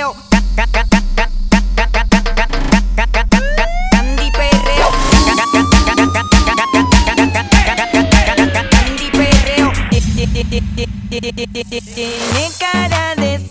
perreo. Candy perreo. Candy perreo. Tiene cara de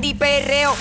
Candy Perreo.